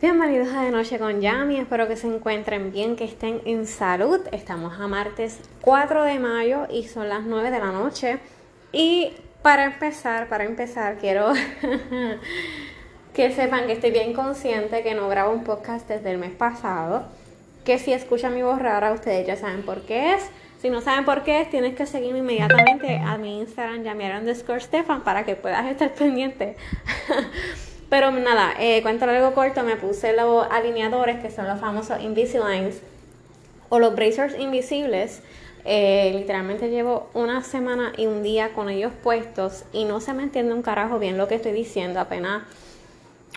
Bienvenidos a De Noche con Yami, espero que se encuentren bien, que estén en salud. Estamos a martes 4 de mayo y son las 9 de la noche. Y para empezar, para empezar, quiero que sepan que estoy bien consciente que no grabo un podcast desde el mes pasado. Que si escuchan mi voz rara, ustedes ya saben por qué es. Si no saben por qué es, tienes que seguirme inmediatamente a mi Instagram, Yami underscore Stefan, para que puedas estar pendiente. Pero nada, eh, cuento algo corto, me puse los alineadores, que son los famosos Invisilines, o los bracers invisibles. Eh, literalmente llevo una semana y un día con ellos puestos y no se me entiende un carajo bien lo que estoy diciendo, apenas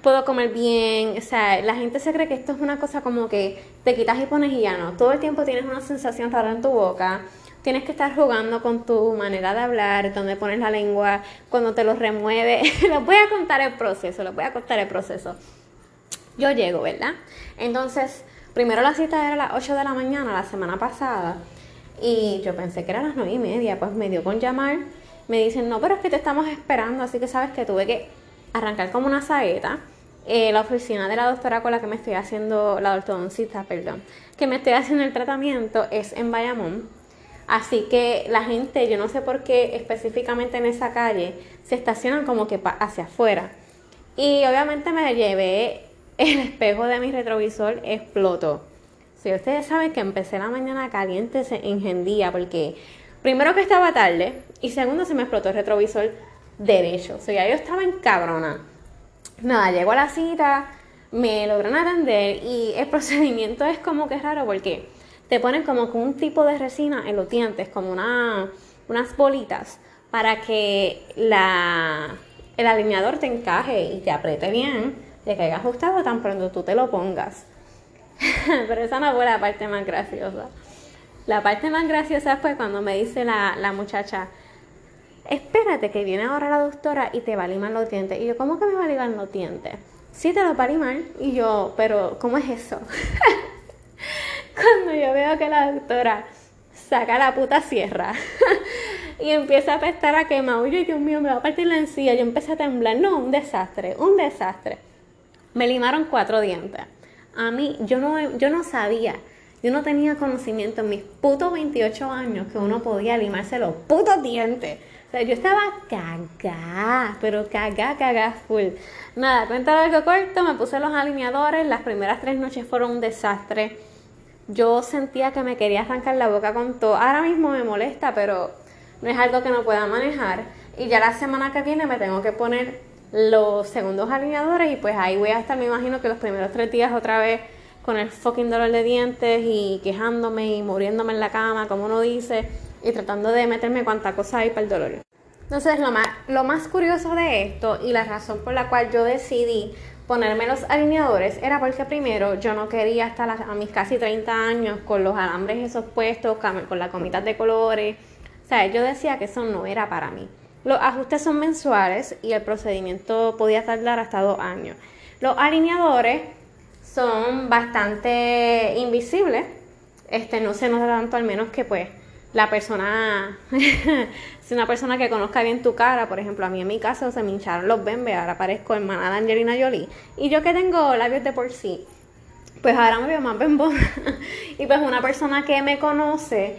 puedo comer bien, o sea, la gente se cree que esto es una cosa como que te quitas y pones y ya no, todo el tiempo tienes una sensación rara en tu boca, tienes que estar jugando con tu manera de hablar, donde pones la lengua, cuando te lo remueve. les voy a contar el proceso, les voy a contar el proceso. Yo llego, ¿verdad? Entonces, primero la cita era a las 8 de la mañana la semana pasada y yo pensé que era a las 9 y media, pues me dio con llamar. Me dicen, no, pero es que te estamos esperando, así que sabes que tuve que arrancar como una saeta. Eh, la oficina de la doctora con la que me estoy haciendo, la ortodoncista, perdón, que me estoy haciendo el tratamiento es en Bayamón. Así que la gente, yo no sé por qué específicamente en esa calle, se estacionan como que hacia afuera. Y obviamente me llevé el espejo de mi retrovisor, explotó. Si ustedes saben que empecé la mañana caliente en día porque primero que estaba tarde y segundo se me explotó el retrovisor derecho. O sea, ya yo estaba en cabrona. Nada, llego a la cita, me logran atender y el procedimiento es como que raro porque te ponen como un tipo de resina en los dientes, como una, unas bolitas, para que la, el alineador te encaje y te apriete bien, te caiga ajustado tan pronto tú te lo pongas. Pero esa no fue la parte más graciosa. La parte más graciosa fue cuando me dice la, la muchacha, espérate que viene ahora la doctora y te va a limar los dientes. Y yo, ¿cómo que me va a limar los dientes? Sí, te lo va a limar. Y yo, pero ¿cómo es eso? cuando yo veo que la doctora saca la puta sierra y empieza a apestar a quemado, yo, Dios mío, me va a partir la encía, yo empecé a temblar, no, un desastre, un desastre. Me limaron cuatro dientes. A mí, yo no, yo no sabía, yo no tenía conocimiento en mis putos 28 años que uno podía limarse los putos dientes. O sea, yo estaba cagada, pero cagada, cagada full. Nada, cuenta algo corto, me puse los alineadores, las primeras tres noches fueron un desastre yo sentía que me quería arrancar la boca con todo. Ahora mismo me molesta, pero no es algo que no pueda manejar. Y ya la semana que viene me tengo que poner los segundos alineadores y pues ahí voy a estar, me imagino que los primeros tres días otra vez con el fucking dolor de dientes y quejándome y muriéndome en la cama, como uno dice, y tratando de meterme cuanta cosa hay para el dolor. Entonces, lo más, lo más curioso de esto y la razón por la cual yo decidí ponerme los alineadores era porque primero yo no quería estar a, mis casi 30 años con los alambres esos puestos, con las comitas de colores. O sea, yo decía que eso no era para mí. Los ajustes son mensuales y el procedimiento podía tardar hasta dos años. Los alineadores son bastante invisibles. Este no se nota tanto al menos que pues la persona, si una persona que conozca bien tu cara, por ejemplo, a mí en mi caso se me hincharon los bembes, ahora parezco hermana de Angelina Jolie, y yo que tengo labios de por sí, pues ahora me veo más bembona, y pues una persona que me conoce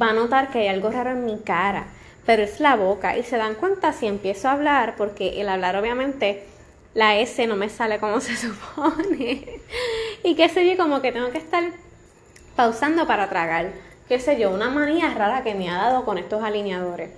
va a notar que hay algo raro en mi cara, pero es la boca, y se dan cuenta si empiezo a hablar, porque el hablar obviamente la S no me sale como se supone, y qué sé yo, como que tengo que estar pausando para tragar qué sé yo, una manía rara que me ha dado con estos alineadores.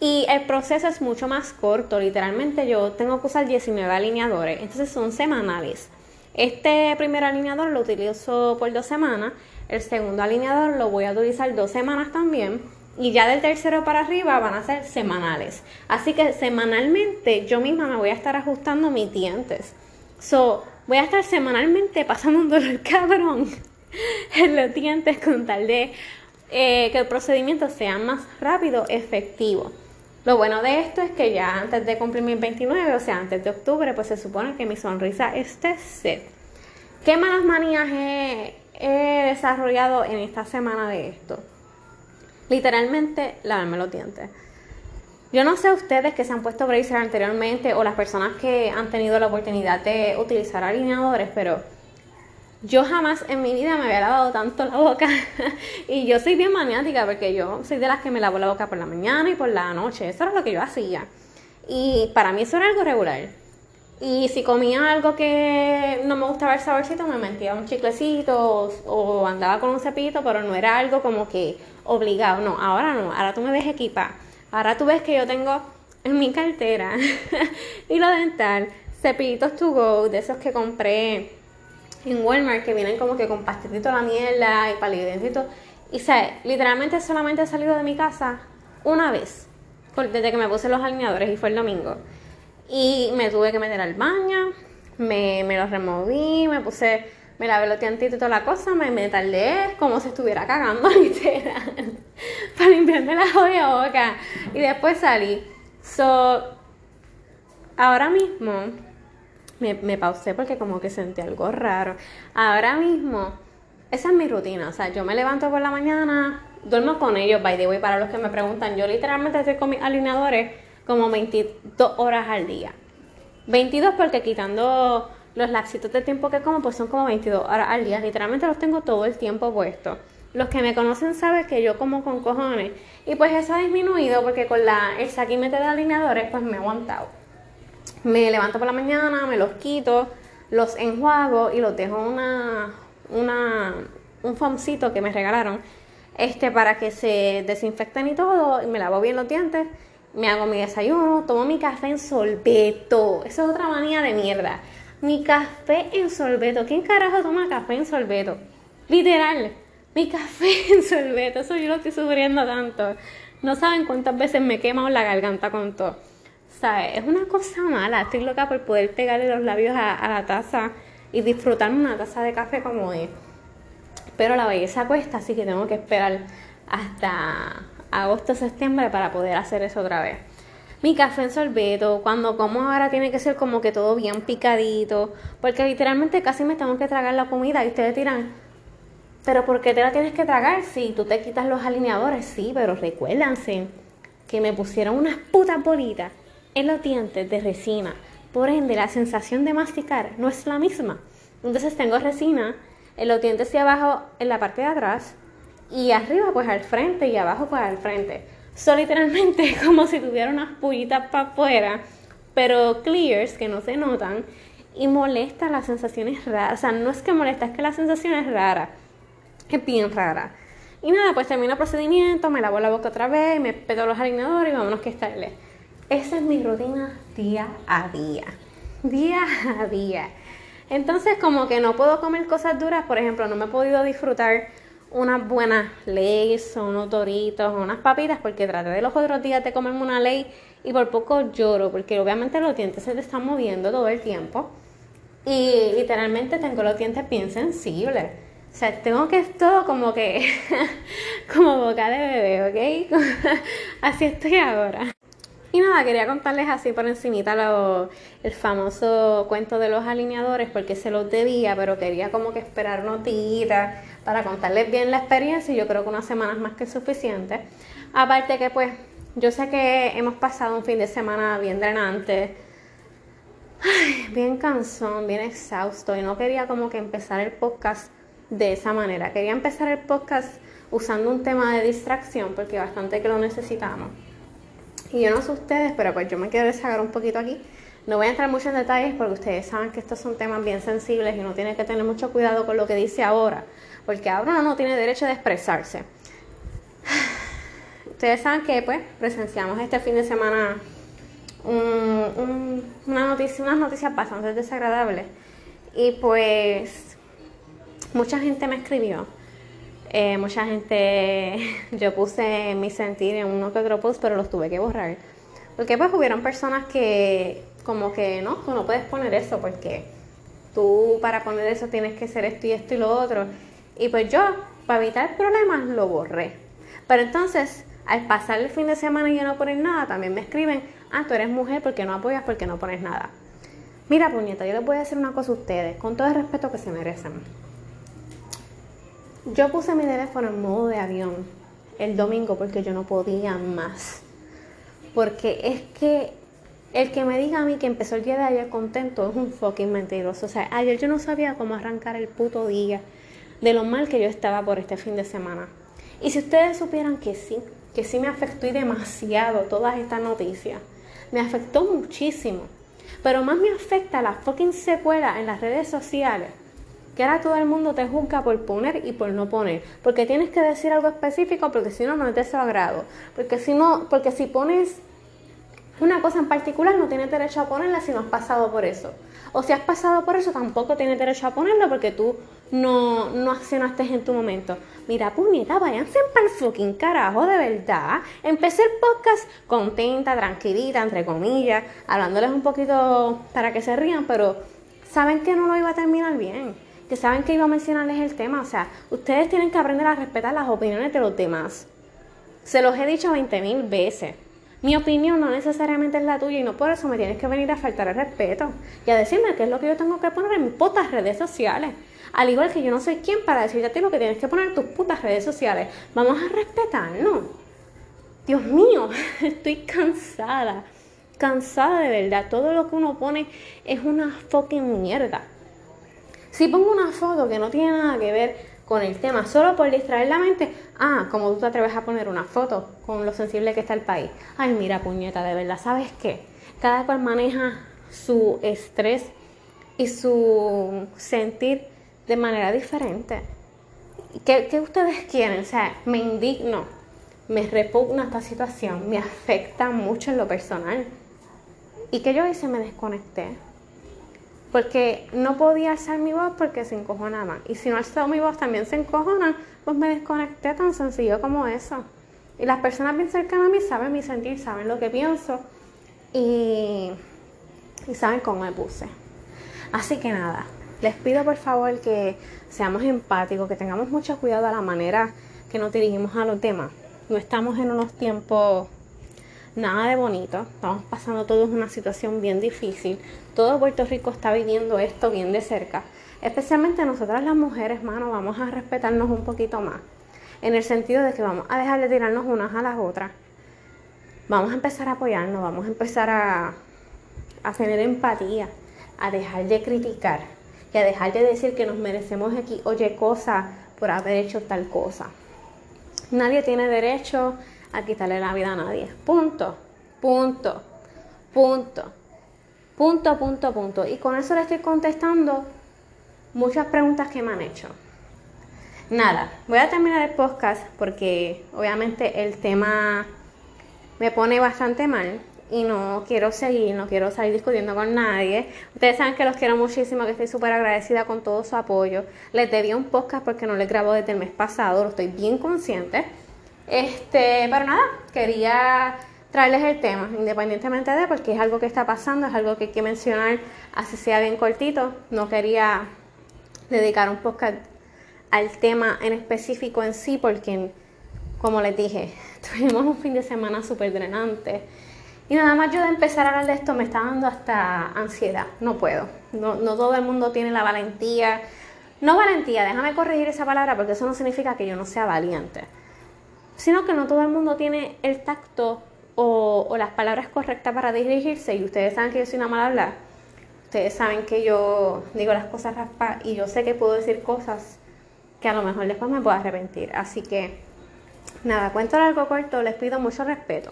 Y el proceso es mucho más corto, literalmente yo tengo que usar 19 alineadores, entonces son semanales. Este primer alineador lo utilizo por dos semanas, el segundo alineador lo voy a utilizar dos semanas también, y ya del tercero para arriba van a ser semanales. Así que semanalmente yo misma me voy a estar ajustando mis dientes. So, voy a estar semanalmente pasando un dolor cabrón en los dientes con tal de eh, que el procedimiento sea más rápido, efectivo. Lo bueno de esto es que ya antes de cumplir mis 29, o sea, antes de octubre, pues se supone que mi sonrisa esté set. ¿Qué malas manías he, desarrollado en esta semana de esto? Literalmente, lavarme los dientes. Yo no sé ustedes que se han puesto braces anteriormente o las personas que han tenido la oportunidad de utilizar alineadores, pero yo jamás en mi vida me había lavado tanto la boca. y yo soy bien maniática porque yo soy de las que me lavo la boca por la mañana y por la noche. Eso era lo que yo hacía. Y para mí eso era algo regular. Y si comía algo que no me gustaba el saborcito, me mentía un chiclecito o, andaba con un cepito, pero no era algo como que obligado. No, ahora no. Ahora tú me ves equipa. Ahora tú ves que yo tengo en mi cartera y lo dental, cepillitos to go, de esos que compré en Walmart que vienen como que con pastelito la mierda y palidentito. Y sé, literalmente solamente he salido de mi casa una vez, desde que me puse los alineadores y fue el domingo. Y me tuve que meter al baño, me, me los removí, me puse, me lavé los dientitos y toda la cosa, me, me tardé como si estuviera cagando literal, para limpiarme la jodida boca. Y después salí. So, ahora mismo me, me pausé porque como que sentí algo raro. Ahora mismo, esa es mi rutina. O sea, yo me levanto por la mañana, duermo con ellos, by the way, para los que me preguntan. Yo literalmente estoy con mis alineadores como 22 horas al día. 22 porque quitando los laxitos de tiempo que como, pues son como 22 horas al día. Literalmente los tengo todo el tiempo puestos. Los que me conocen saben que yo como con cojones. Y pues eso ha disminuido porque con la, el saquimete de alineadores pues me he aguantado me levanto por la mañana, me los quito, los enjuago y los dejo una, una, un foamcito que me regalaron este para que se desinfecten y todo, y me lavo bien los dientes, me hago mi desayuno, tomo mi café en sorbeto. Eso es otra manía de mierda. Mi café en sorbeto. ¿Quién carajo toma café en sorbeto? Literal, mi café en sorbeto. Eso yo lo estoy sufriendo tanto. No saben cuántas veces me he quemado la garganta con todo. Es una cosa mala. Estoy loca por poder pegarle los labios a, la taza y disfrutarme una taza de café como es. Pero la belleza cuesta, así que tengo que esperar hasta agosto, septiembre para poder hacer eso otra vez. Mi café en sorbeto, cuando como ahora tiene que ser como que todo bien picadito, porque literalmente casi me tengo que tragar la comida y ustedes dirán, pero ¿por qué te la tienes que tragar si tú te quitas los alineadores? Sí, pero recuérdense que me pusieron unas putas bolitas en los de resina. Por ende, la sensación de masticar no es la misma. Entonces tengo resina en los dientes de abajo en la parte de atrás y arriba pues al frente y abajo pues al frente. Son literalmente como si tuviera unas pullitas para afuera, pero clears que no se notan y molesta las sensaciones raras. O sea, no es que molesta, es que la sensación es rara. Es bien rara. Y nada, pues termino el procedimiento, me lavo la boca otra vez, me peto los alineadores y vámonos que estarle. Esa es mi rutina día a día. Día a día. Entonces, como que no puedo comer cosas duras, por ejemplo, no me he podido disfrutar unas buenas leyes unos doritos o unas papitas porque traté de los otros días de comerme una ley y por poco lloro porque obviamente los dientes se te están moviendo todo el tiempo y literalmente tengo los dientes bien sensibles. O sea, tengo que todo como que como boca de bebé, ¿ok? Así estoy ahora. Y nada, quería contarles así por encimita lo, el famoso cuento de los alineadores porque se los debía, pero quería como que esperar notitas para contarles bien la experiencia y yo creo que unas semanas más que suficiente. Aparte que pues yo sé que hemos pasado un fin de semana bien drenante, bien cansón, bien exhausto y no quería como que empezar el podcast de esa manera. Quería empezar el podcast usando un tema de distracción porque bastante que lo necesitamos. Y yo no sé ustedes, pero pues yo me quiero desagar un poquito aquí. No voy a entrar mucho en detalles porque ustedes saben que estos son temas bien sensibles y uno tiene que tener mucho cuidado con lo que dice ahora, porque ahora uno no tiene derecho de expresarse. Ustedes saben que pues presenciamos este fin de semana una noticia, unas noticias bastante desagradables y pues mucha gente me escribió eh, mucha gente, yo puse mi sentir en uno que otro post, pero los tuve que borrar. Porque pues hubieron personas que como que no, tú no puedes poner eso porque tú para poner eso tienes que ser esto y esto y lo otro. Y pues yo, para evitar problemas, lo borré. Pero entonces, al pasar el fin de semana y yo no poner nada, también me escriben, ah, tú eres mujer porque no apoyas, porque no pones nada. Mira, puñeta, yo les voy a decir una cosa a ustedes, con todo el respeto que se merecen. Yo puse mi teléfono en modo de avión el domingo porque yo no podía más. Porque es que el que me diga a mí que empezó el día de ayer contento es un fucking mentiroso. O sea, ayer yo no sabía cómo arrancar el puto día de lo mal que yo estaba por este fin de semana. Y si ustedes supieran que sí, que sí me afectó y demasiado todas estas noticias, me afectó muchísimo. Pero más me afecta la fucking secuela en las redes sociales. Que ahora todo el mundo te juzga por poner y por no poner. Porque tienes que decir algo específico porque si no, no es de su agrado. Porque si no, porque si pones una cosa en particular, no tienes derecho a ponerla si no has pasado por eso. O si has pasado por eso, tampoco tienes derecho a ponerlo porque tú no, no accionaste en tu momento. Mira, puñeta, váyanse para el fucking carajo, de verdad. Empecé el podcast contenta, tranquilita, entre comillas, hablándoles un poquito para que se rían, pero saben que no lo iba a terminar bien. Que saben que iba a mencionarles el tema. O sea, ustedes tienen que aprender a respetar las opiniones de los demás. Se los he dicho 20 mil veces. Mi opinión no necesariamente es la tuya y no por eso me tienes que venir a faltar el respeto y a decirme qué es lo que yo tengo que poner en mis putas redes sociales. Al igual que yo no soy quien para decirte a ti lo que tienes que poner en tus putas redes sociales. Vamos a respetarnos. Dios mío, estoy cansada. Cansada de verdad. Todo lo que uno pone es una fucking mierda. Si pongo una foto que no tiene nada que ver con el tema solo por distraer la mente. Ah, como tú te atreves a poner una foto con lo sensible que está el país. Ay, mira, puñeta, de verdad, ¿sabes qué? Cada cual maneja su estrés y su sentir de manera diferente. ¿Qué, ¿Qué, ustedes quieren? O sea, me indigno, me repugna esta situación, me afecta mucho en lo personal. ¿Y que yo hice? Me desconecté porque no podía alzar mi voz porque se encojonaba. Y si no alzó mi voz también se encojona, pues me desconecté tan sencillo como eso. Y las personas bien cercanas a mí saben mi sentir, saben lo que pienso y, y saben cómo me puse. Así que nada, les pido por favor que seamos empáticos, que tengamos mucho cuidado a la manera que nos dirigimos a los demás. No estamos en unos tiempos nada de bonito. Estamos pasando todos una situación bien difícil. Todo Puerto Rico está viviendo esto bien de cerca. Especialmente nosotras las mujeres, mano, vamos a respetarnos un poquito más. En el sentido de que vamos a dejar de tirarnos unas a las otras. Vamos a empezar a apoyarnos, vamos a empezar a, a tener empatía, a dejar de criticar y a dejar de decir que nos merecemos aquí, oye, cosa por haber hecho tal cosa. Nadie tiene derecho a quitarle la vida a nadie. Punto, punto, punto, punto, punto, punto. Y con eso le estoy contestando muchas preguntas que me han hecho. Nada, voy a terminar el podcast porque obviamente el tema me pone bastante mal y no quiero seguir, no quiero salir discutiendo con nadie. Ustedes saben que los quiero muchísimo, que estoy súper agradecida con todo su apoyo. Les debí un podcast porque no les grabo desde el mes pasado, lo estoy bien consciente. Este, pero nada, quería traerles el tema, independientemente de, porque es algo que está pasando, es algo que hay que mencionar, así sea bien cortito. No quería dedicar un podcast al tema en específico en sí, porque, como les dije, tuvimos un fin de semana súper drenante. Y nada más yo de empezar a hablar de esto me está dando hasta ansiedad. No puedo. No, no todo el mundo tiene la valentía. No valentía, déjame corregir esa palabra porque eso no significa que yo no sea valiente sino que no todo el mundo tiene el tacto o, las palabras correctas para dirigirse y ustedes saben que yo soy una mala hablar. Ustedes saben que yo digo las cosas raspa y yo sé que puedo decir cosas que a lo mejor después me puedo arrepentir. Así que, nada, cuento algo corto, les pido mucho respeto.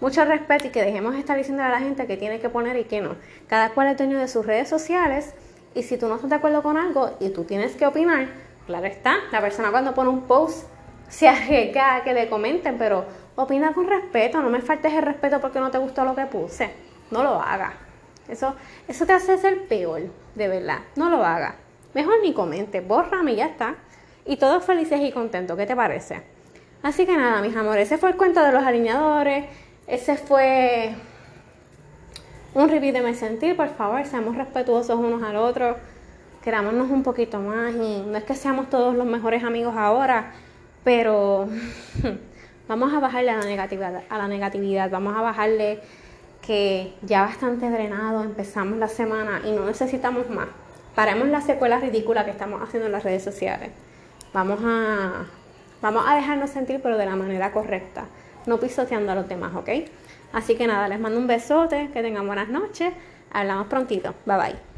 Mucho respeto y que dejemos de estar diciendo a la gente que tiene que poner y que no. Cada cual es dueño de sus redes sociales y si tú no estás de acuerdo con algo y tú tienes que opinar, claro está, la persona cuando pone un post se arriesga a que le comenten, pero opina con respeto, no me faltes el respeto porque no te gustó lo que puse. No lo haga. Eso, eso te hace ser peor, de verdad. No lo haga. Mejor ni comente, bórrame y ya está. Y todos felices y contentos, ¿qué te parece? Así que nada, mis amores, ese fue el cuento de los alineadores. Ese fue un review de Me Sentir, por favor, seamos respetuosos unos al otro, querámonos un poquito más y no es que seamos todos los mejores amigos ahora, pero vamos a bajarle a la negatividad, a la negatividad, vamos a bajarle que ya bastante drenado, empezamos la semana y no necesitamos más. Paremos la secuela ridícula que estamos haciendo en las redes sociales. Vamos a, vamos a dejarnos sentir, pero de la manera correcta, no pisoteando a los demás, ¿ok? Así que nada, les mando un besote, que tengan buenas noches. Hablamos prontito. Bye bye.